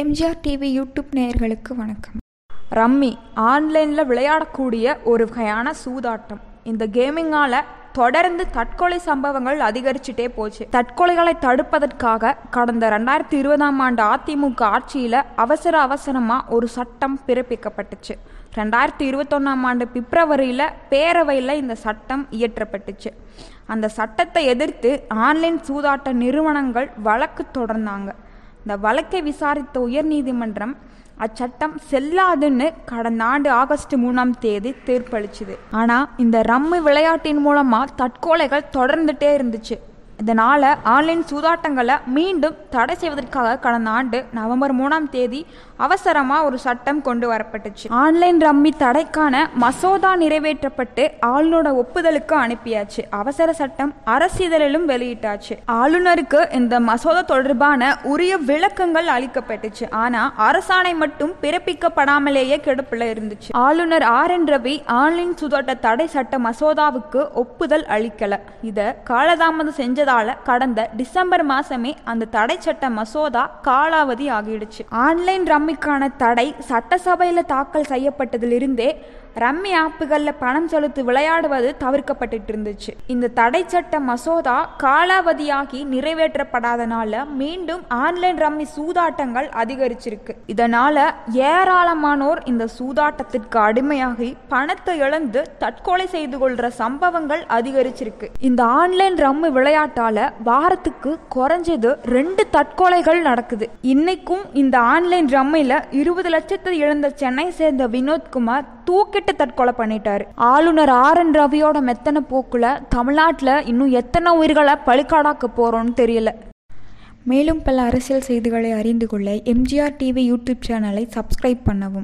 MGR TV YouTube நேயர்களுக்கு வணக்கம். Rummy ஆன்லைனில் விளையாடக்கூடிய ஒரு வகையான சூதாட்டம். இந்த கேமிங்கால தொடர்ந்து தற்கொலை சம்பவங்கள் அதிகரிச்சுட்டே போச்சு. தற்கொலைகளை தடுப்பதற்காக கடந்த ரெண்டாயிரத்தி இருபதாம் ஆண்டு அதிமுக ஆட்சியில் அவசர அவசரமாக ஒரு சட்டம் பிறப்பிக்கப்பட்டுச்சு. ரெண்டாயிரத்தி இருபத்தொன்னாம் ஆண்டு பிப்ரவரியில் பேரவையில் இந்த சட்டம் இயற்றப்பட்டுச்சு. அந்த சட்டத்தை எதிர்த்து ஆன்லைன் சூதாட்ட நிறுவனங்கள் வழக்கு தொடர்ந்தாங்க. இந்த வழக்கை விசாரித்த உயர்நீதிமன்றம் அச்சட்டம் செல்லாதுன்னு கடந்த ஆண்டு ஆகஸ்ட் மூணாம் தேதி தீர்ப்பளிச்சுது. ஆனால் இந்த ரம்மு விளையாட்டின் மூலமாக தற்கொலைகள் தொடர்ந்துட்டே இருந்துச்சு. இதனால் ஆன்லைன் சூதாட்டங்களை மீண்டும் தடை செய்வதற்காக கடந்த ஆண்டு நவம்பர் மூணாம் தேதி அவசரமாக ஒரு சட்டம் கொண்டு வரப்பட்டுச்சு. ஆன்லைன் ரம்மி தடைக்கான மசோதா நிறைவேற்றப்பட்டு ஆளுநரோட ஒப்புதலுக்கு அனுப்பியாச்சு. அவசர சட்டம் அரசிதழிலும் வெளியிட்டாச்சு. ஆளுநருக்கு இந்த மசோதா தொடர்பான உரிய விளக்கங்கள் அளிக்கப்பட்டுச்சு. ஆனால் அரசாணை மட்டும் பிறப்பிக்கப்படாமலேயே கெடுப்பில் இருந்துச்சு. ஆளுநர் ஆர் என் ரவி ஆன்லைன் சூதாட்ட தடை சட்ட மசோதாவுக்கு ஒப்புதல் அளிக்கல. இதை காலதாமதம் செஞ்சதா செஞ்சதால கடந்த டிசம்பர் மாசமே அந்த தடை சட்ட மசோதா காலாவதி ஆகிடுச்சு. ஆன்லைன் ரம்மிக்கான தடை சட்டசபையில் தாக்கல் செய்யப்பட்டதிலிருந்தே ரம்மி ஆப்புகளில் பணம் செலுத்தி விளையாடுவது தவிர்க்கப்பட்டு இருந்துச்சு. இந்த தடை சட்ட மசோதா காலாவதியாகி நிறைவேற்றப்படாதனால மீண்டும் ஆன்லைன் ரம்மி சூதாட்டங்கள் அதிகரிச்சிருக்கு. இதனால ஏராளமானோர் இந்த சூதாட்டத்திற்கு அடிமையாகி பணத்தை இழந்து தற்கொலை செய்து கொள்ற சம்பவங்கள் அதிகரிச்சிருக்கு. இந்த ஆன்லைன் ரம்மி விளையாட்டு விளையாட்டால வாரத்துக்கு குறைஞ்சது ரெண்டு தற்கொலைகள் நடக்குது. இன்னைக்கும் இந்த ஆன்லைன் ரம்மையில இருபது லட்சத்தை இழந்த சென்னை சேர்ந்த வினோத்குமார் தூக்கிட்டு தற்கொலை பண்ணிட்டாரு. ஆளுநர் ஆர் என் ரவியோட மெத்தன போக்குல தமிழ்நாட்டில் இன்னும் எத்தனை உயிர்களை பழுக்காடாக்க போறோம்னு தெரியல. மேலும் பல அரசியல் செய்திகளை அறிந்து கொள்ள எம்ஜிஆர் டிவி யூடியூப் சேனலை சப்ஸ்கிரைப் பண்ணவும்.